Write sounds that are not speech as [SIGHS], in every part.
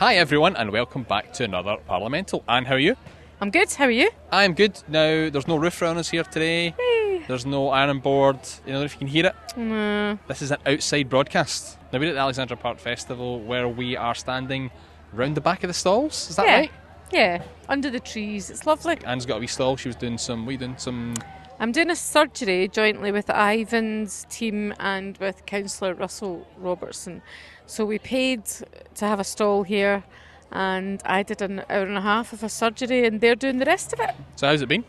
Hi, everyone, and welcome back to another Parliamental. Anne, how are you? I'm good. How are you? I'm good. Now, there's no roof around us here today. There's no iron board. You know if you can hear it. Mm, This is an outside broadcast. Now, we're at the Alexandra Park Festival where we are standing round the back of the stalls. Is that yeah. right? Yeah. Under the trees. It's lovely. Anne's got a wee stall. She was doing some. We doing some. I'm doing a surgery jointly with Ivan's team and with Councillor Russell Robertson. So we paid to have a stall here, and I did an hour and a half of a surgery, and they're doing the rest of it. So how's it been?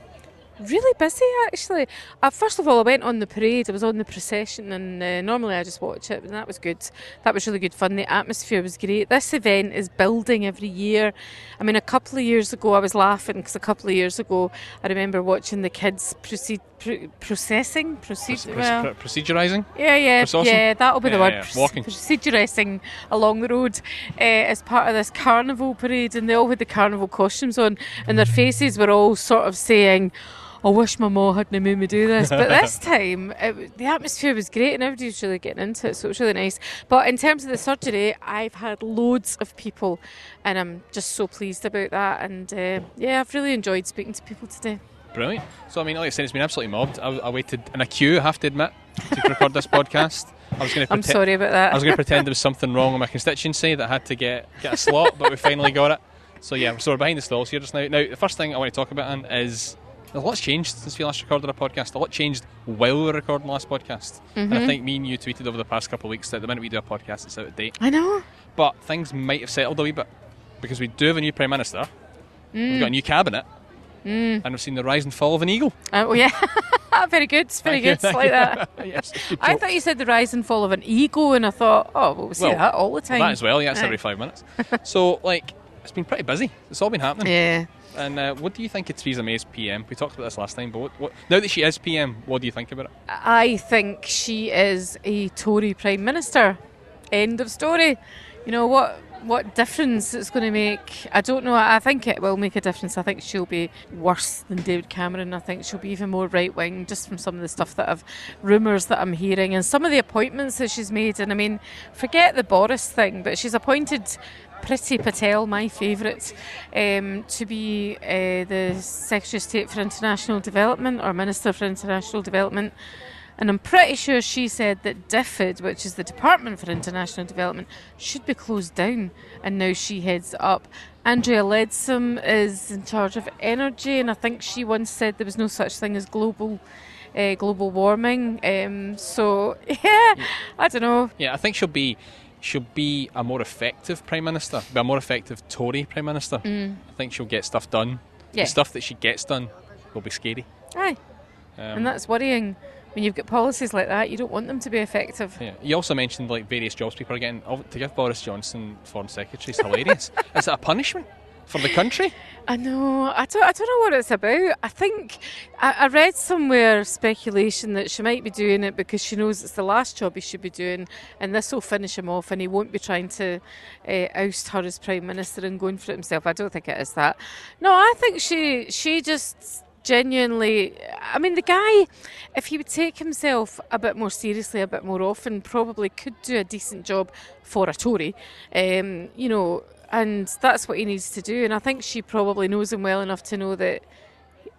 Really busy, actually. Uh, first of all, I went on the parade. I was on the procession, and uh, normally I just watch it, and that was good. That was really good fun. The atmosphere was great. This event is building every year. I mean, a couple of years ago, I was laughing because a couple of years ago, I remember watching the kids proceed. Pr- processing, proceed, Proce- well, proce- procedurising? yeah, yeah, Processing? yeah. That'll be the Yeah, word. yeah, walking. Procedurising along the road uh, as part of this carnival parade, and they all had the carnival costumes on, and their faces were all sort of saying. I wish my mum hadn't made me do this. But [LAUGHS] this time, it, the atmosphere was great and everybody was really getting into it, so it was really nice. But in terms of the surgery, I've had loads of people, and I'm just so pleased about that. And uh, yeah, I've really enjoyed speaking to people today. Brilliant. So, I mean, like I said, it's been absolutely mobbed. I, I waited in a queue, I have to admit, to [LAUGHS] record this podcast. I was going to I'm sorry about that. I was going to pretend there was [LAUGHS] something wrong with my constituency that I had to get get a slot, but we finally got it. So yeah, so we're behind the stalls here just now. Now, the first thing I want to talk about Anne, is a lot's changed since we last recorded a podcast. A lot changed while we were recording the last podcast, and Mm-hmm. I think me and you tweeted over the past couple of weeks that the minute we do a podcast, it's out of date. I know. But things might have settled a wee bit because we do have a new prime minister. We've got a new cabinet. And we've seen the rise and fall of an eagle. Uh, oh yeah, [LAUGHS] very good, very Thank good. like you. that. [LAUGHS] yes, good I thought you said the rise and fall of an ego, and I thought, oh, well, we see Well, that all the time. That as well, yeah, it's Aye. every five minutes. [LAUGHS] so, like, it's been pretty busy. It's all been happening. Yeah. And uh, what do you think of Theresa May's PM? We talked about this last time, but what, what, now that she is PM, what do you think about it? I think she is a Tory Prime Minister. End of story. You know what? What difference it's going to make? I don't know. I think it will make a difference. I think she'll be worse than David Cameron. I think she'll be even more right wing, just from some of the stuff that I've rumours that I'm hearing and some of the appointments that she's made. And I mean, forget the Boris thing, but she's appointed Priti Patel, my favourite, um, to be uh, the Secretary of State for International Development or Minister for International Development. And I'm pretty sure she said that DFID, which is the Department for International Development, should be closed down. And now she heads up. Andrea Leadsom is in charge of energy, and I think she once said there was no such thing as global. Uh, global warming. Um, so [LAUGHS] yeah, I don't know. Yeah, I think she'll be she'll be a more effective prime minister, be a more effective Tory prime minister. I think she'll get stuff done. Mm. Yeah. The stuff that she gets done will be scary. Aye, Um, and that's worrying when you've got policies like that. You don't want them to be effective. yeah. You also mentioned like various jobs people are getting. To give Boris Johnson foreign secretary is hilarious. [LAUGHS] is it a punishment for the country? I know. I don't. I don't know what it's about. I think I, I read somewhere speculation that she might be doing it because she knows it's the last job he should be doing, and this will finish him off, and he won't be trying to uh, oust her as prime minister and going for it himself. I don't think it is that. No, I think she she just genuinely i mean the guy if he would take himself a bit more seriously a bit more often probably could do a decent job for a tory um, you know and that's what he needs to do and i think she probably knows him well enough to know that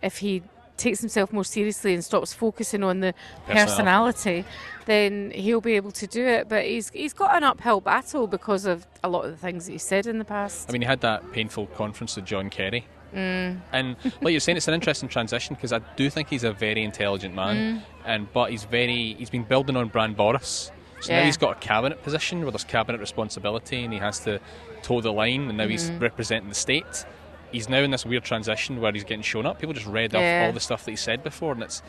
if he takes himself more seriously and stops focusing on the Personality. personality then he'll be able to do it but he's he's got an uphill battle because of a lot of the things that he said in the past I mean, he had that painful conference with John Kerry. Mm. And like you're saying, it's an interesting transition because I do think he's a very intelligent man, Mm. and but he's very he's been building on Brand Boris. So now he's got a cabinet position where there's cabinet responsibility, and he has to toe the line, and now he's Mm-hmm. representing the state. He's now in this weird transition where he's getting shown up. People just read Yeah. off all the stuff that he said before, and it's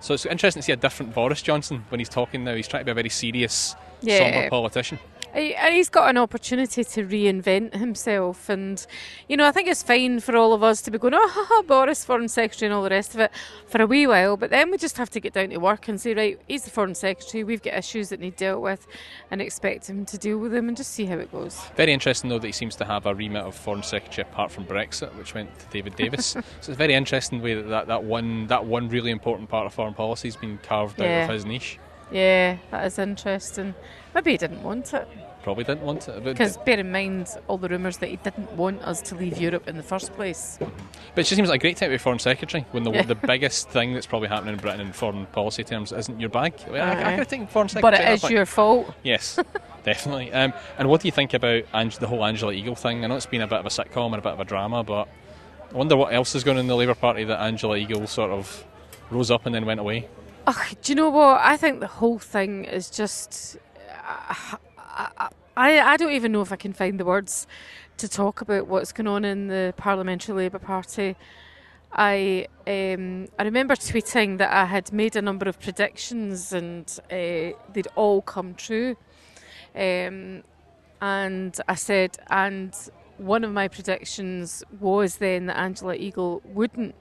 so it's interesting to see a different Boris Johnson when he's talking now. He's trying to be a very serious, Yeah. somber politician. And he's got an opportunity to reinvent himself. And, you know, I think it's fine for all of us to be going, oh, ha, ha, Boris, Foreign Secretary, and all the rest of it for a wee while. But then we just have to get down to work and say, right, he's the Foreign Secretary. We've got issues that need dealt with and expect him to deal with them and just see how it goes. Very interesting, though, that he seems to have a remit of foreign secretary apart from Brexit, which went to David Davis. [LAUGHS] so it's a very interesting way that, that that one that one really important part of foreign policy has been carved out of his niche. Yeah, that is interesting. Maybe he didn't want it. probably didn't want it. Because bear in mind all the rumours that he didn't want us to leave Europe in the first place. But it just seems like a great time to be foreign secretary when the, yeah. the [LAUGHS] biggest thing that's probably happening in Britain in foreign policy terms isn't your bag. I, I, I could think foreign secretary. But it is your fault. Yes. [LAUGHS] definitely. Um, and what do you think about Ange- the whole Angela Eagle thing? I know it's been a bit of a sitcom and a bit of a drama, but I wonder what else is going on in the Labour Party that Angela Eagle sort of rose up and then went away. Oh, do you know what? I think the whole thing is just. Uh, I, I, I don't even know if I can find the words to talk about what's going on in the Parliamentary Labour Party. I um, I remember tweeting that I had made a number of predictions and uh, they'd all come true. Um, and I said, and one of my predictions was then that Angela Eagle wouldn't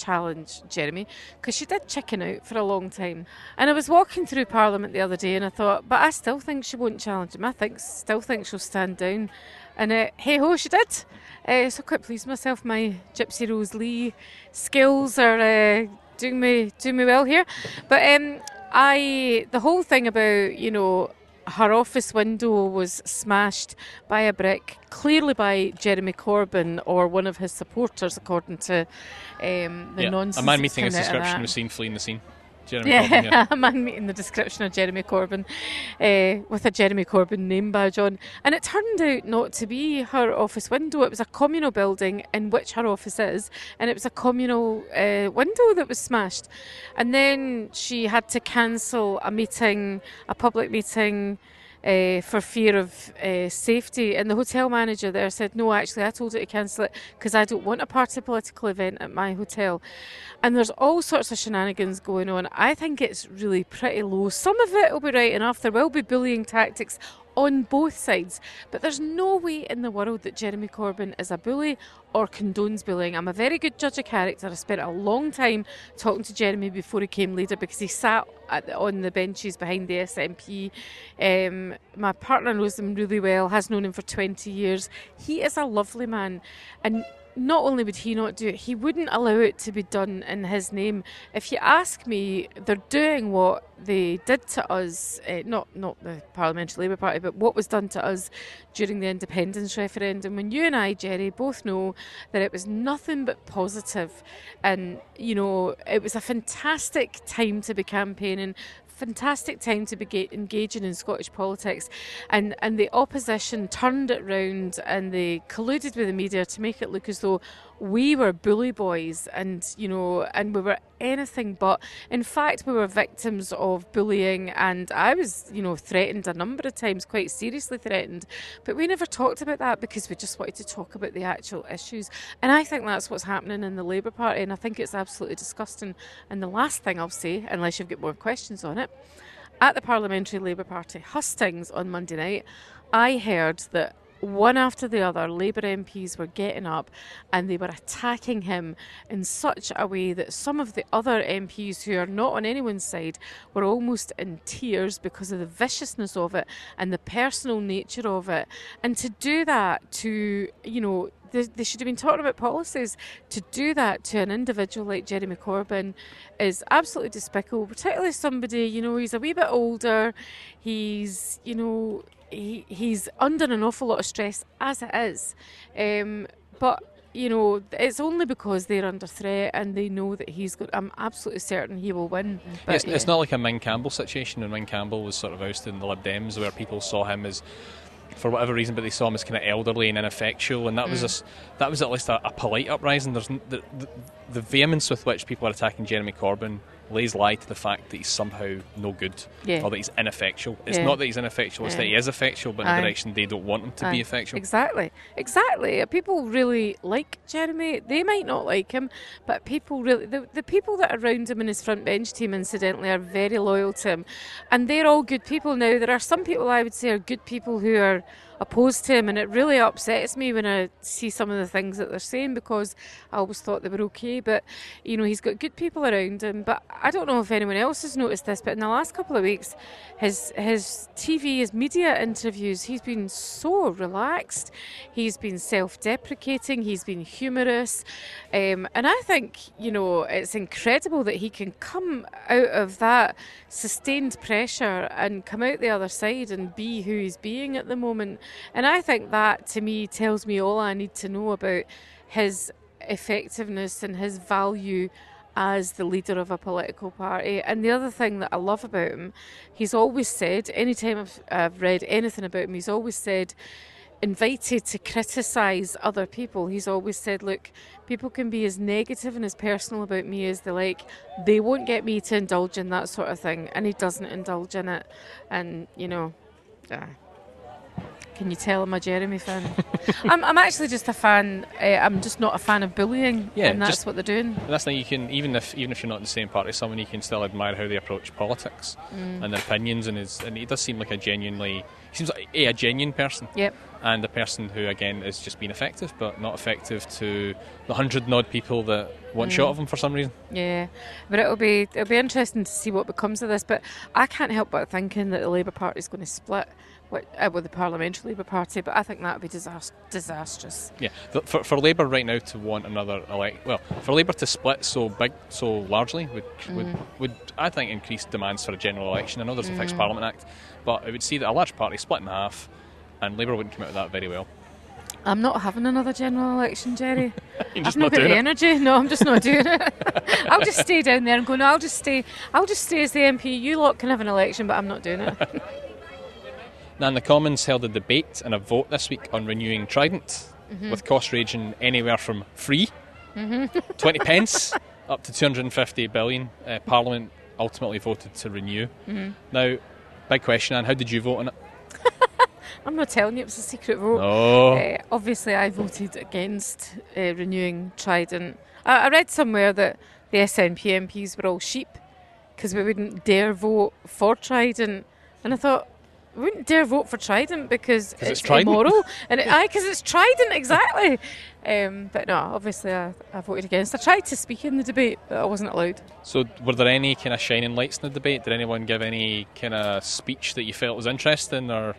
challenge Jeremy because she did chicken out for a long time. And I was walking through Parliament the other day and I thought, but I still think she won't challenge him. I think still think she'll stand down. And uh, hey ho, she did. Uh, so quite pleased myself. My Gypsy Rose Lee skills are uh, doing me doing me well here. But um, I the whole thing about you know her office window was smashed by a brick, clearly by Jeremy Corbyn or one of his supporters, according to um, the yeah, nonsense. A man meeting his description was seen fleeing the scene. Jeremy yeah, Corbyn, yeah. [LAUGHS] a man meeting the description of Jeremy Corbyn uh, with a Jeremy Corbyn name badge on. And it turned out not to be her office window. It was a communal building in which her office is, and it was a communal uh, window that was smashed. And then she had to cancel a meeting, a public meeting uh, for fear of uh, safety. And the hotel manager there said, No, actually, I told her to cancel it because I don't want a party political event at my hotel. And there's all sorts of shenanigans going on. I think it's really pretty low. Some of it will be right enough. There will be bullying tactics on both sides. But there's no way in the world that Jeremy Corbyn is a bully or condones bullying. I'm a very good judge of character. I spent a long time talking to Jeremy before he came leader because he sat the, on the benches behind the SNP. Um, my partner knows him really well, has known him for 20 years. He is a lovely man. And not only would he not do it, he wouldn't allow it to be done in his name. If you ask me, they're doing what they did to us, uh, not not the Parliamentary Labour Party, but what was done to us during the independence referendum. When you and I, Jerry, both know that it was nothing but positive, and you know it was a fantastic time to be campaigning fantastic time to be engaging in Scottish politics, and and the opposition turned it round and they colluded with the media to make it look as though we were bully boys and you know and we were anything but in fact we were victims of bullying and I was you know threatened a number of times quite seriously threatened. But we never talked about that because we just wanted to talk about the actual issues. And I think that's what's happening in the Labour Party and I think it's absolutely disgusting. And the last thing I'll say unless you've got more questions on it at the Parliamentary Labour Party hustings on Monday night I heard that one after the other, Labour MPs were getting up and they were attacking him in such a way that some of the other MPs who are not on anyone's side were almost in tears because of the viciousness of it and the personal nature of it. And to do that to, you know, they, they, should have been talking about policies. To do that to an individual like Jeremy Corbyn is absolutely despicable, particularly somebody, you know, he's a wee bit older, he's, you know, he, he's under an awful lot of stress as it is. Um, but you know, it's only because they're under threat and they know that he's got. I'm absolutely certain he will win. But, it's, yeah. it's, not like a Ming Campbell situation when Ming Campbell was sort of ousted in the Lib Dems, where people saw him as, for whatever reason, but they saw him as kind of elderly and ineffectual, and that mm. was a, that was at least a, a polite uprising. There's the, the, the vehemence with which people are attacking Jeremy Corbyn lays lie to the fact that he's somehow no good yeah. or that he's ineffectual. It's yeah. not that he's ineffectual, it's yeah. that he is effectual, but in a direction they don't want him to Aye. be effectual. Exactly. Exactly. Uh, people really like Jeremy. They might not like him, but people really, the, the people that are around him in his front bench team, incidentally, are very loyal to him. And they're all good people now. There are some people I would say are good people who are opposed to him, and it really upsets me when I see some of the things that they're saying because I always thought they were okay. But you know, he's got good people around him. But I don't know if anyone else has noticed this, but in the last couple of weeks, his his TV, his media interviews, he's been so relaxed. He's been self-deprecating. He's been humorous, um, and I think you know it's incredible that he can come out of that sustained pressure and come out the other side and be who he's being at the moment. And I think that to me tells me all I need to know about his effectiveness and his value as the leader of a political party. And the other thing that I love about him, he's always said, anytime I've, I've read anything about him, he's always said, invited to criticise other people. He's always said, look, people can be as negative and as personal about me as they like. They won't get me to indulge in that sort of thing. And he doesn't indulge in it. And, you know, yeah. Can you tell I'm a Jeremy fan? [LAUGHS] I'm, I'm actually just a fan. Uh, I'm just not a fan of bullying, Yeah, and that's just- what they're doing. And that's thing you can even if even if you're not in the same party as someone, you can still admire how they approach politics Mm. and their opinions. And his and he does seem like a genuinely he seems like a, a genuine person Yep. and a person who again is just being effective, but not effective to the hundred and odd people that want Mm. shot of him for some reason. Yeah, but it'll be it'll be interesting to see what becomes of this. But I can't help but thinking that the Labour Party is going to split with, uh, the Parliamentary Labour Party. But I think that would be disast- disastrous. Yeah, for, for Labour right now to want another elect, well, for Labour to split so big, so largely would would, Mm. would I think increase demands for a general election. I know there's a Mm. fixed Parliament Act, but it would see that a large party split in half, and Labour wouldn't come out of that very well. I'm not having another general election, Jerry. [LAUGHS] I've just not not got doing the it. energy. No, I'm just not doing it. [LAUGHS] I'll just stay down there and go. No, I'll just stay. I'll just stay as the MP. You lot can have an election, but I'm not doing it. [LAUGHS] Now, the Commons held a debate and a vote this week on renewing Trident, Mm-hmm. with costs ranging anywhere from free, 20 [LAUGHS] pence, up to 250 billion. Uh, Parliament ultimately voted to renew. Mm-hmm. Now, big question, Anne, how did you vote on it? [LAUGHS] I'm not telling you. It was a secret vote. Oh, Uh, obviously, I voted against uh, renewing Trident. I, I read somewhere that the SNP MPs were all sheep because we wouldn't dare vote for Trident, and I thought wouldn't dare vote for Trident because 'Cause it's it's, Trident. immoral, [LAUGHS] and it, aye, because it's Trident exactly. Um, but no, obviously, I, I voted against. I tried to speak in the debate, but I wasn't allowed. So, were there any kind of shining lights in the debate? Did anyone give any kind of speech that you felt was interesting or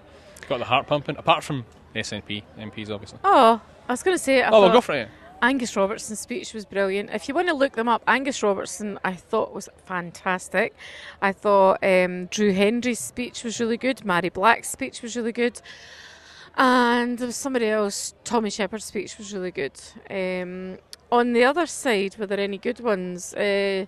got the heart pumping? Apart from the SNP MPs, obviously. Oh, I was going to say, I oh, well, thought- go for it. Angus Robertson's speech was brilliant. If you want to look them up, Angus Robertson I thought was fantastic. I thought um, Drew Hendry's speech was really good. Mhairi Black's speech was really good. And there was somebody else, Tommy Sheppard's speech was really good. Um, on the other side, were there any good ones? Uh,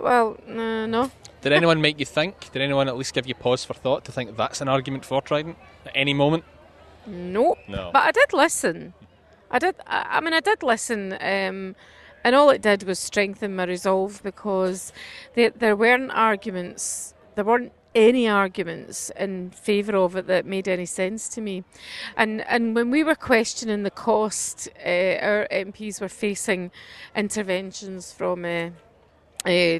well, uh, no. Did anyone make you think? Did anyone at least give you pause for thought to think that's an argument for Trident at any moment? Nope. No. But I did listen. I did. I, I mean, I did listen, um, and all it did was strengthen my resolve because there, there weren't arguments. There weren't any arguments in favour of it that made any sense to me. And and when we were questioning the cost, uh, our MPs were facing interventions from. Uh, uh,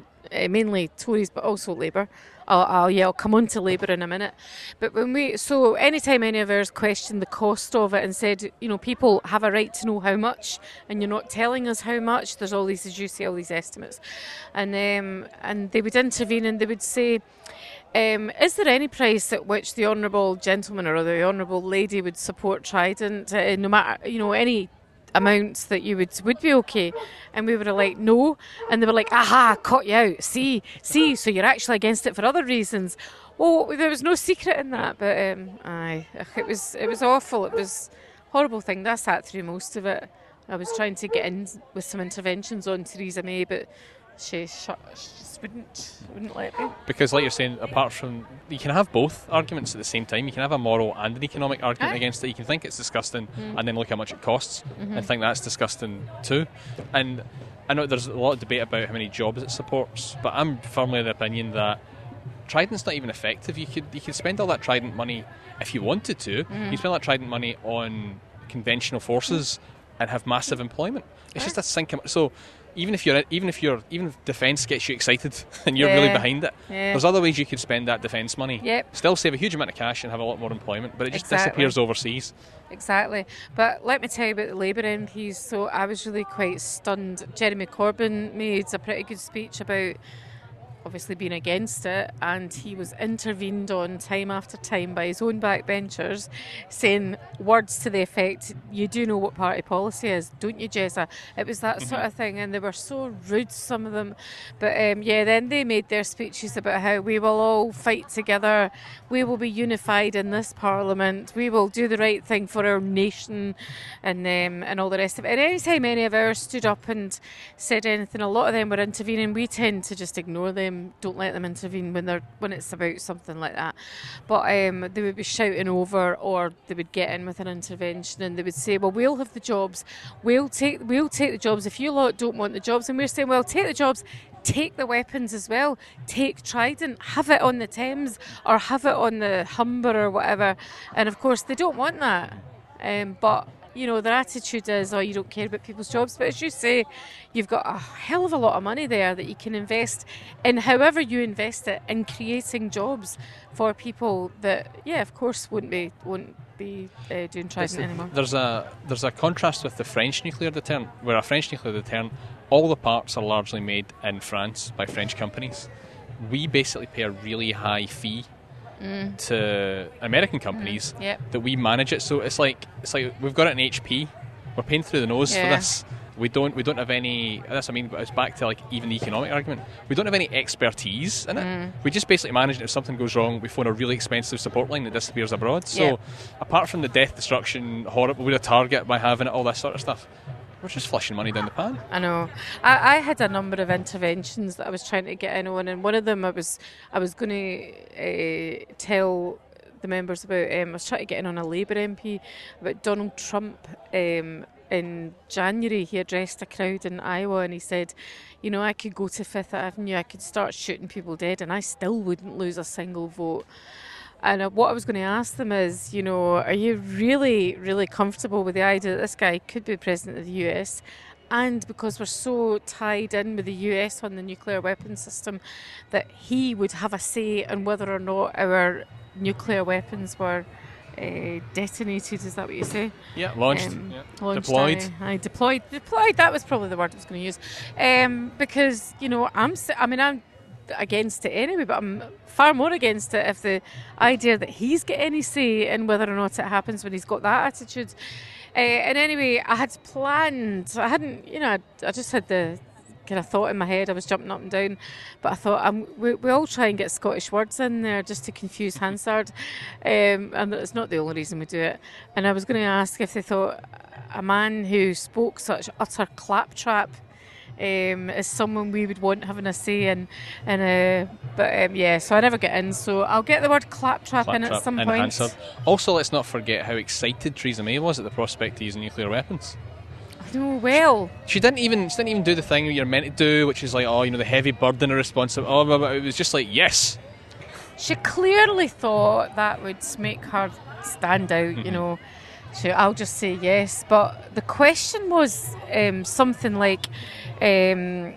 mainly Tories, but also Labour. I'll, I'll, yeah, I'll come on to Labour in a minute. But when we, so anytime any of ours questioned the cost of it and said, you know, people have a right to know how much, and you're not telling us how much. There's all these, as you say, all these estimates, and um, and they would intervene and they would say. Um, is there any price at which the honourable gentleman or the honourable lady would support Trident, uh, no matter you know any amounts that you would would be okay. And we were like no. And they were like aha caught you out. See see so you're actually against it for other reasons. Oh there was no secret in that but um aye it was it was awful. It was horrible thing I sat through most of it. I was trying to get in with some interventions on Theresa May but she shut she just wouldn't wouldn't let me Because, like you're saying, apart from you can have both arguments at the same time. You can have a moral and an economic argument Aye. against it. You can think it's disgusting mm. and then look how much it costs and mm-hmm. think that's disgusting too. And I know there's a lot of debate about how many jobs it supports, but I'm firmly of the opinion that Trident's not even effective. You could you could spend all that Trident money if you wanted to. You mm-hmm. spend all that Trident money on conventional forces mm. and have massive employment. It's just a sink. So even if you're even if you're even if defence gets you excited [LAUGHS] and you're really behind it, Yeah. there's other ways you could spend that defence money. Yep. Still save a huge amount of cash and have a lot more employment, but it just Exactly. disappears overseas. Exactly. But let me tell you about the Labour MPs. So I was really quite stunned. Jeremy Corbyn made a pretty good speech about obviously been against it, and he was intervened on time after time by his own backbenchers, saying words to the effect, "You do know what party policy is, don't you, Jezza?" It was that mm-hmm. sort of thing, and they were so rude, some of them. But um, yeah, then they made their speeches about how we will all fight together, we will be unified in this parliament, we will do the right thing for our nation, and um, and all the rest of it. And any time any of ours stood up and said anything, a lot of them were intervening. We tend to just ignore them don't let them intervene when they're when it's about something like that. But um, they would be shouting over, or they would get in with an intervention, and they would say, "Well, we'll have the jobs. We'll take we'll take the jobs. If you lot don't want the jobs, and we're saying, well, take the jobs." Take the weapons as well. Take Trident, have it on the Thames or have it on the Humber or whatever. And of course, they don't want that. Um, but you know, their attitude is, oh, you don't care about people's jobs. But as you say, you've got a hell of a lot of money there that you can invest in however you invest it in creating jobs for people that, yeah, of course, wouldn't be wouldn't be uh, doing Trident anymore. There's a there's a contrast with the French nuclear deterrent, where a French nuclear deterrent, all the parts are largely made in France by French companies. We basically pay a really high fee mm. to American companies mm. yep. that we manage it. So it's like it's like we've got it in HP. We're paying through the nose yeah. for this. We don't we don't have any. That's I mean. It's back to like even the economic argument. We don't have any expertise in it. Mm. We just basically manage it. If something goes wrong, we phone a really expensive support line that disappears abroad. So apart from the death, destruction, horrible, we're a target by having it, all this sort of stuff. We're just flushing money down the pan. I know. I, I, had a number of interventions that I was trying to get in on, and one of them I was I was going to uh, tell the members about. Um, I was trying to get in on a Labour MP about Donald Trump. Um, in January, he addressed a crowd in Iowa and he said, You know, I could go to Fifth Avenue, I could start shooting people dead, and I still wouldn't lose a single vote. And uh, what I was going to ask them is, you know, are you really, really comfortable with the idea that this guy could be president of the US? And because we're so tied in with the US on the nuclear weapons system, that he would have a say in whether or not our nuclear weapons were uh, detonated. Is that what you say? Yeah, launched, um, yeah. launched deployed. I, I, deployed, deployed. That was probably the word I was going to use, um, because you know I'm. I mean, I'm against it anyway, but I'm far more against it if the idea that he's got any say in whether or not it happens when he's got that attitude. Uh, and anyway, I had planned, I hadn't, you know, I, I just had the kind of thought in my head. I was jumping up and down, but I thought um, we, we all try and get Scottish words in there just to confuse Hansard, [LAUGHS] um, and it's not the only reason we do it. And I was going to ask if they thought a man who spoke such utter claptrap um, is someone we would want having a say in. in uh, but um, yeah, so I never get in. So I'll get the word claptrap, claptrap in at some point. Answered. Also, let's not forget how excited Theresa May was at the prospect of using nuclear weapons. No, well, she didn't even she didn't even do the thing you're meant to do, which is like, oh, you know, the heavy burden of responsibility. Oh, it was just like, yes. She clearly thought that would make her stand out. Mm-hmm. You know, so I'll just say yes. But the question was um, something like. Um,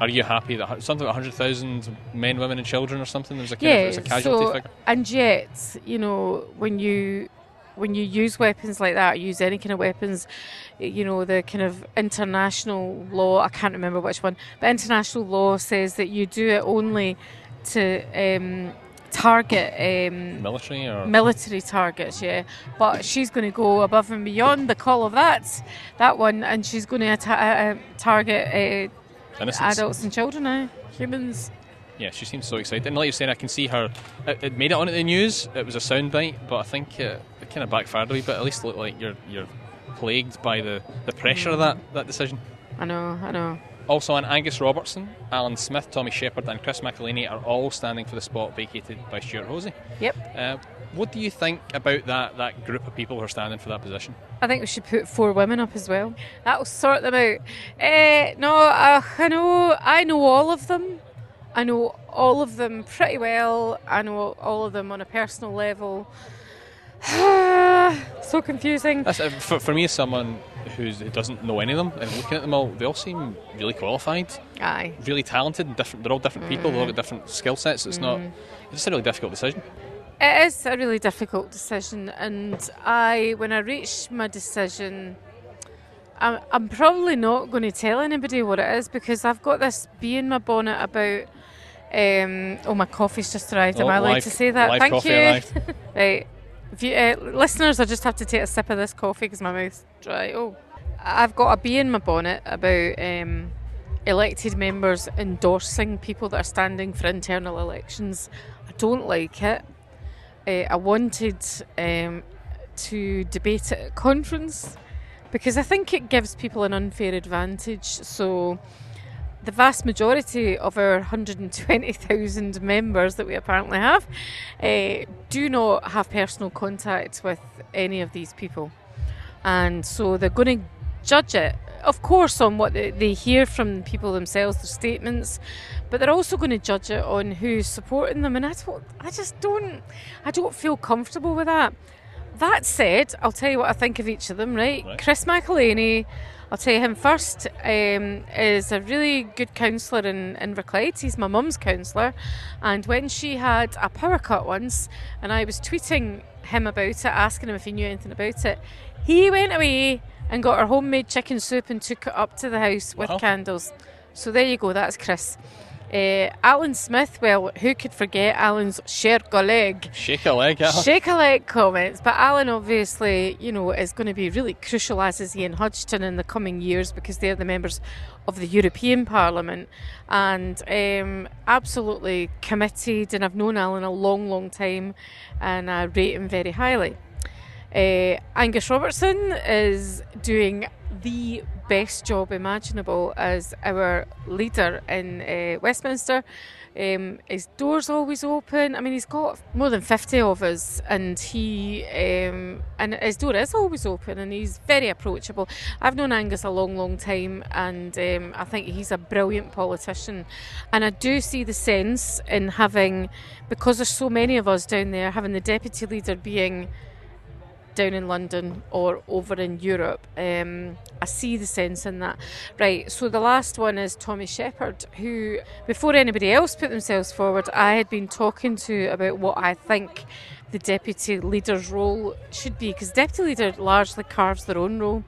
are you happy that something like 100,000 men, women, and children or something? There's a, kind yeah, of, a casualty so, figure. And yet, you know, when you when you use weapons like that, use any kind of weapons, you know, the kind of international law, I can't remember which one, but international law says that you do it only to um, target um, military or military targets. Yeah, but she's going to go above and beyond the call of that that one, and she's going to uh, uh, target uh, adults and children now, humans. Yeah, she seems so excited. And like you're saying, I can see her. It, it made it onto the news. It was a soundbite, but I think it, it kind of backfired a wee bit. At least it looked like you're you're plagued by the, the pressure mm. of that, that decision. I know, I know. Also on Angus Robertson, Alyn Smith, Tommy Sheppard, and Chris McEleny are all standing for the spot vacated by Stuart Hosie. Yep. Uh, what do you think about that, that group of people who are standing for that position? I think we should put four women up as well. That'll sort them out. Uh, no, uh, I know I know all of them. I know all of them pretty well. I know all of them on a personal level. [SIGHS] so confusing. Uh, for, for me, as someone who doesn't know any of them, and looking at them all, they all seem really qualified. Aye. Really talented and different. They're all different mm. people. They've all got different skill sets. It's mm. not. It's a really difficult decision. It is a really difficult decision, and I, when I reach my decision, I'm, I'm probably not going to tell anybody what it is because I've got this bee in my bonnet about Um, oh, my coffee's just arrived. Am Oh, I allowed to say that? Thank you. [LAUGHS] right. You, uh, listeners, I just have to take a sip of this coffee because my mouth's dry. Oh, I've got a bee in my bonnet about um, elected members endorsing people that are standing for internal elections. I don't like it. Uh, I wanted um, to debate it at conference because I think it gives people an unfair advantage. So, the vast majority of our 120,000 [LAUGHS] members that we apparently have uh, do not have personal contact with any of these people. And so they're going to judge it, of course, on what they, hear from people themselves, their statements, but they're also going to judge it on who's supporting them. And I, don't, I just don't, I don't feel comfortable with that. That said, I'll tell you what I think of each of them, right? Right. Chris McEleny, I'll tell you him first, um, is a really good counsellor in, in Inverclyde. He's my mum's counsellor. And when she had a power cut once, and I was tweeting him about it, asking him if he knew anything about it, he went away and got her homemade chicken soup and took it up to the house with Wow. candles. So there you go, that's Chris. Uh, Alyn Smith, well, who could forget Alyn's cher collègue? Shake a leg her. Shake a leg comments, but Alyn obviously, you know, is going to be really crucial as is Ian Hudghton in the coming years because they're the members of the European Parliament and um, absolutely committed. And I've known Alyn a long, long time, and I rate him very highly. Uh, Angus Robertson is doing the best job imaginable as our leader in uh, Westminster. Um, his door's always open. I mean, he's got more than 50 of us, and he um, and his door is always open, and he's very approachable. I've known Angus a long, long time, and um, I think he's a brilliant politician. And I do see the sense in having, because there's so many of us down there, having the deputy leader being down in London or over in Europe. Um, I see the sense in that. Right, so the last one is Tommy Sheppard, who, before anybody else put themselves forward, I had been talking to about what I think the deputy leader's role should be, because deputy leader largely carves their own role.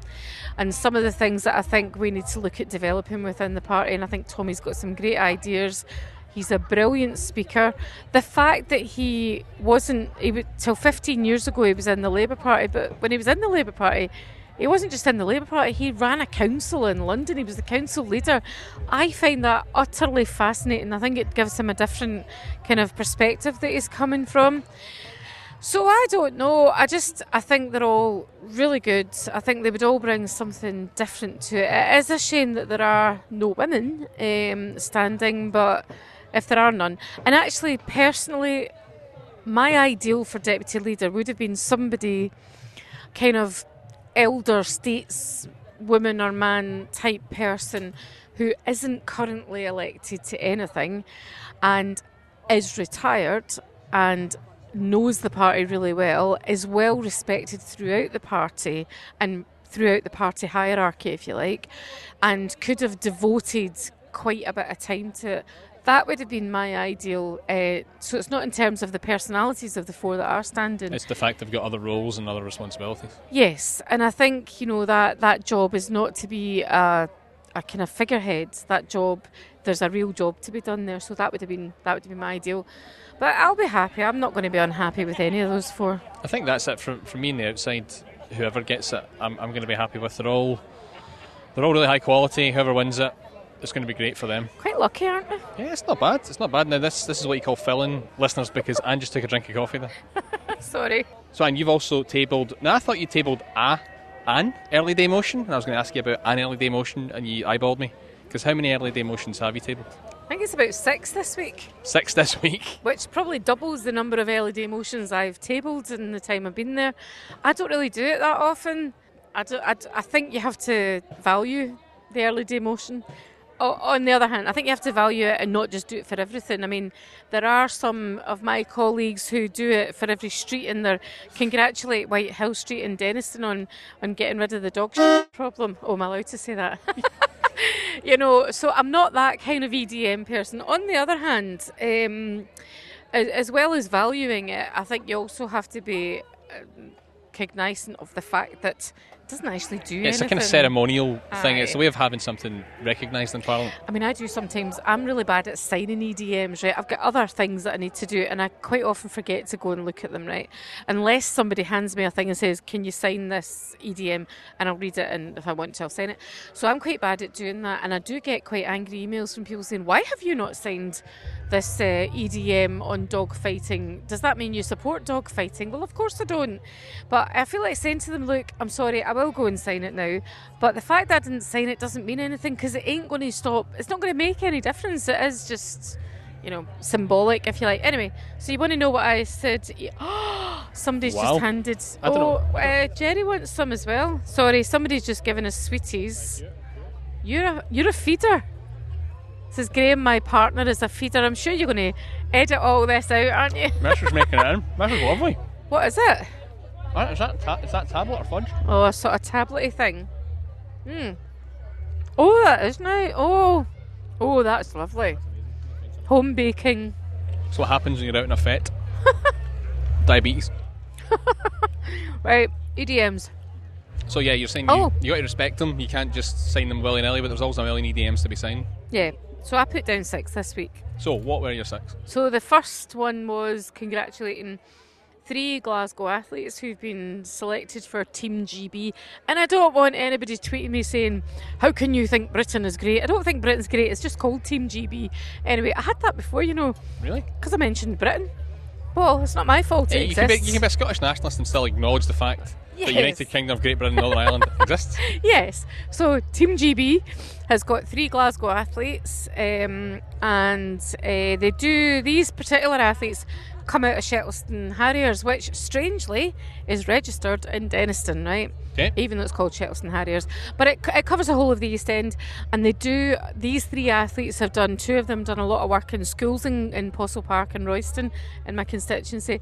And some of the things that I think we need to look at developing within the party, and I think Tommy's got some great ideas. He's a brilliant speaker. The fact that he wasn't, he, wa- till 15 years ago, he was in the Labour Party, but when he was in the Labour Party, he wasn't just in the Labour Party, he ran a council in London. He was the council leader. I find that utterly fascinating. I think it gives him a different kind of perspective that he's coming from. So I don't know. I just I think they're all really good. I think they would all bring something different to it. It is a shame that there are no women um, standing, but if there are none, and actually personally, my ideal for deputy leader would have been somebody kind of elder states woman or man type person who isn't currently elected to anything and is retired and knows the party really well, is well respected throughout the party and throughout the party hierarchy, if you like, and could have devoted quite a bit of time to it. That would have been my ideal. Uh, so it's not in terms of the personalities of the four that are standing. It's the fact they've got other roles and other responsibilities. Yes, and I think you know that that job is not to be a, a kind of figurehead. That job, there's a real job to be done there. So that would have been that would have been my ideal. But I'll be happy. I'm not going to be unhappy with any of those four. I think that's it from, from me on the outside. Whoever gets it, I'm, I'm going to be happy with. They're all they're all really high quality. Whoever wins it, it's going to be great for them. Quite lucky, aren't we? Yeah, it's not bad. It's not bad. Now this this is what you call filling listeners because Anne just took a drink of coffee there. [LAUGHS] Sorry. So Anne, you've also tabled. Now I thought you tabled a an early day motion, and I was going to ask you about an early day motion, and you eyeballed me. Because how many early day motions have you tabled? I think it's about six this week, Six this week. [LAUGHS] which probably doubles the number of early day motions I've tabled in the time I've been there. I don't really do it that often. I, I, I think you have to value the early day motion. On the other hand, I think you have to value it and not just do it for everything. I mean, there are some of my colleagues who do it for every street and they congratulate White Hill Street and Dennistoun on, on getting rid of the dog shit problem. Oh, am I allowed to say that? [LAUGHS] you know, so I'm not that kind of EDM person. On the other hand, um, as, as well as valuing it, I think you also have to be um, cognizant of the fact that doesn't actually do It's a kind of ceremonial thing. It's a way of having something recognised in Parliament. I mean, I do sometimes. I'm really bad at signing EDMs, right? I've got other things that I need to do, and I quite often forget to go and look at them, right? Unless somebody hands me a thing and says, "Can you sign this EDM?" and I'll read it, and if I want to, I'll sign it. So I'm quite bad at doing that, and I do get quite angry emails from people saying, "Why have you not signed this uh, EDM on dog fighting? Does that mean you support dog fighting?" Well, of course I don't. But I feel like saying to them, "Look, I'm sorry, I will go and sign it now." But the fact that I didn't sign it doesn't mean anything because it ain't going to stop. It's not going to make any difference. It is just, you know, symbolic, if you like. Anyway, so you want to know what I said? [GASPS] Somebody's Wow. just handed. I don't oh, know. Uh, Jerry wants some as well. Sorry, somebody's just given us sweeties. You're a you're a feeder. Says Graham, my partner is a feeder. I'm sure you're going to edit all this out, aren't you? Measures making it in. [LAUGHS] Measures lovely. What is it? Is that, ta- is that tablet or fudge? Oh, a sort of tablety thing. Hmm. Oh, that is nice. Oh, oh, that's lovely. Home baking. That's what happens when you're out in a fete. [LAUGHS] Diabetes. [LAUGHS] Right, EDMs. So yeah, you're saying Oh. you, you got to respect them. You can't just sign them willy nilly. But there's also a million EDMs to be signed. Yeah. So I put down six this week. So what were your six? So the first one was congratulating three Glasgow athletes who've been selected for Team GB. And I don't want anybody tweeting me saying, How can you think Britain is great? I don't think Britain's great, it's just called Team GB. Anyway, I had that before, you know, Really? because I mentioned Britain. Well, it's not my fault Yeah, you, can be, you can be a Scottish nationalist and still acknowledge the fact Yes. that United Kingdom of Great Britain and Northern Ireland [LAUGHS] exists. Yes. So Team GB has got three Glasgow athletes, um, and uh, they do these particular athletes come out of Shettleston Harriers, which strangely is registered in Dennistoun, right? Okay. Even though it's called Shettleston Harriers, but it, it covers the whole of the East End, and they do. These three athletes have done two of them done a lot of work in schools in, in Possilpark and Royston, in my constituency.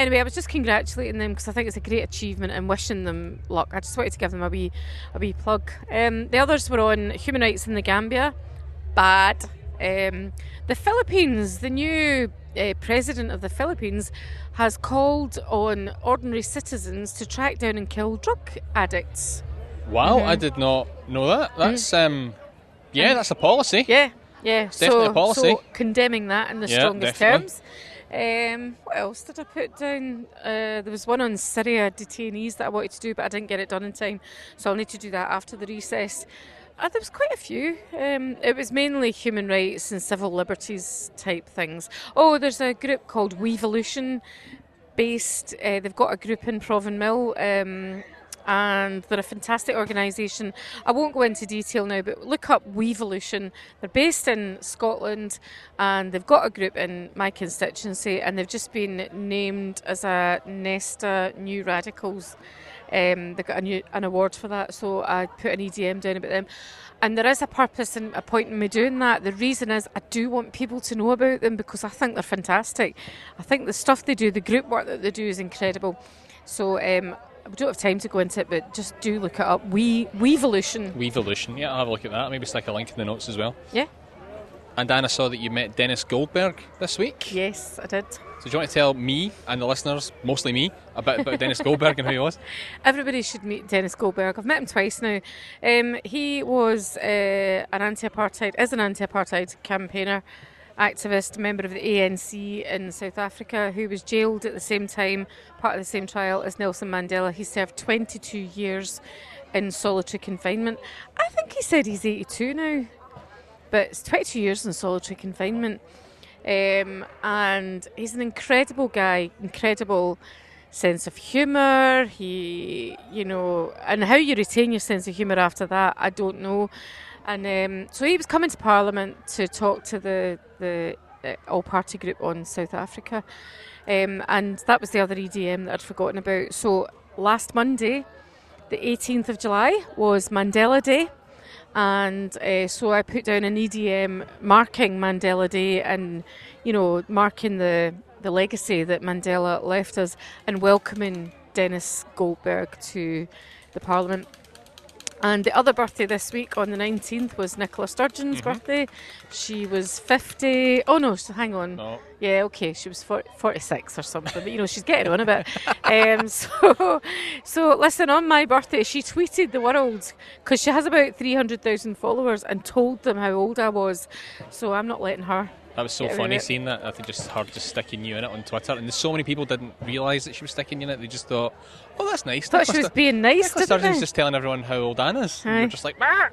Anyway, I was just congratulating them because I think it's a great achievement and wishing them luck. I just wanted to give them a wee, a wee plug. Um, the others were on human rights in the Gambia, bad. Um, the Philippines, the new uh, president of the Philippines, has called on ordinary citizens to track down and kill drug addicts. Wow, Mm-hmm. I did not know that. That's um, yeah, that's a policy. Yeah, yeah. definitely so, a policy. so condemning that in the Yeah, strongest definitely. terms. Um, what else did I put down? Uh, there was one on Syria detainees that I wanted to do, but I didn't get it done in time, so I'll need to do that after the recess. Uh, there was quite a few. Um, it was mainly human rights and civil liberties type things. Oh, there's a group called WEvolution based. Uh, they've got a group in Provanmill. Um, and they're a fantastic organisation. I won't go into detail now, but look up WEvolution. They're based in Scotland and they've got a group in my constituency and they've just been named as a Nesta New Radicals. Um, they got a new, an award for that, so I put an EDM down about them. And there is a purpose in a point in me doing that. The reason is I do want people to know about them because I think they're fantastic. I think the stuff they do, the group work that they do, is incredible. So um, we don't have time to go into it, but just do look it up. We WEvolution. WEvolution. Yeah, I'll have a look at that. Maybe stick a link in the notes as well. Yeah. And I saw that you met Dennis Goldberg this week. Yes, I did. So do you want to tell me and the listeners, mostly me, about, about [LAUGHS] Dennis Goldberg and who he was? Everybody should meet Dennis Goldberg. I've met him twice now. Um, he was uh, an anti-apartheid, is an anti-apartheid campaigner, activist, member of the ANC in South Africa, who was jailed at the same time, part of the same trial as Nelson Mandela. He served 22 years in solitary confinement. I think he said he's 82 now, but it's 22 years in solitary confinement. Um, and he's an incredible guy, incredible sense of humour. He, you know, and how you retain your sense of humour after that, I don't know. And um, so he was coming to Parliament to talk to the the uh, all party group on South Africa, um, and that was the other EDM that I'd forgotten about. So last Monday, the 18th of July, was Mandela Day. And uh, so I put down an EDM marking Mandela Day and, you know, marking the, the legacy that Mandela left us and welcoming Dennis Goldberg to the Parliament. And the other birthday this week on the 19th was Nicola Sturgeon's Mm-hmm. birthday. She was 50. Oh no, so hang on. No. Yeah, okay, she was 40, 46 or something, but you know, she's getting on a bit. [LAUGHS] um, [LAUGHS] so, so, listen, on my birthday, she tweeted the world because she has about 300,000 followers and told them how old I was. So I'm not letting her. That was so funny seeing that. I think just her just sticking you in it on Twitter, and so many people didn't realise that she was sticking you in it. They just thought, "Oh, that's nice." Thought she was being nice, Nicola Sturgeon's they? just telling everyone how old Anne is. And you're just like, "Ah."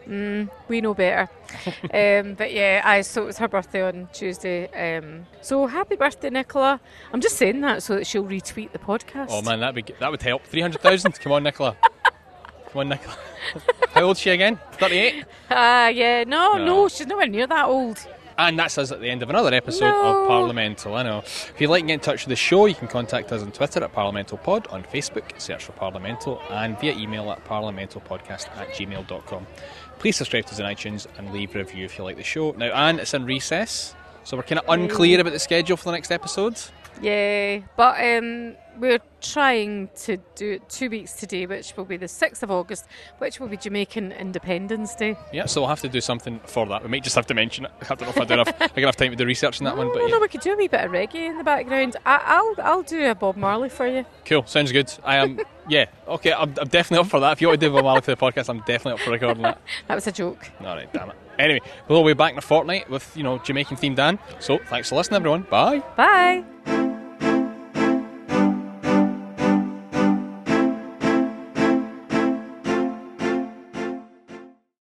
We know better. [LAUGHS] um, but yeah, I so it was her birthday on Tuesday. Um, so happy birthday, Nicola. I'm just saying that so that she'll retweet the podcast. "Oh man, that would that would help." Three hundred thousand. Come on, Nicola. Come on, Nicola. [LAUGHS] how old's she again? Thirty-eight. Ah, yeah, no, No. no, she's nowhere near that old. And that's us at the end of another episode No. of Parliamental. I know. If you'd like to get in touch with the show, you can contact us on Twitter at ParliamentalPod, on Facebook, search for Parliamental, and via email at parliamentalpodcast at gmail.com. Please subscribe to us on iTunes and leave a review if you like the show. Now, Anne, it's in recess, so we're kind of unclear about the schedule for the next episode. Yeah, but um, we're trying to do it two weeks today, which will be the 6th of August, which will be Jamaican Independence Day. Yeah, so we'll have to do something for that. We might just have to mention it. I don't know if I do enough, I enough time to do research on that one, no, but no, yeah. no, we could do a wee bit of reggae in the background. I, I'll, I'll do a Bob Marley for you. Cool, sounds good. I am, [LAUGHS] yeah, okay, I'm, I'm definitely up for that. If you want to do Bob Marley for the podcast, I'm definitely up for recording that. [LAUGHS] That was a joke. All right, damn it. Anyway, we'll be back in a fortnight with, you know, Jamaican themed Dan. So, thanks for listening, everyone. Bye. Bye.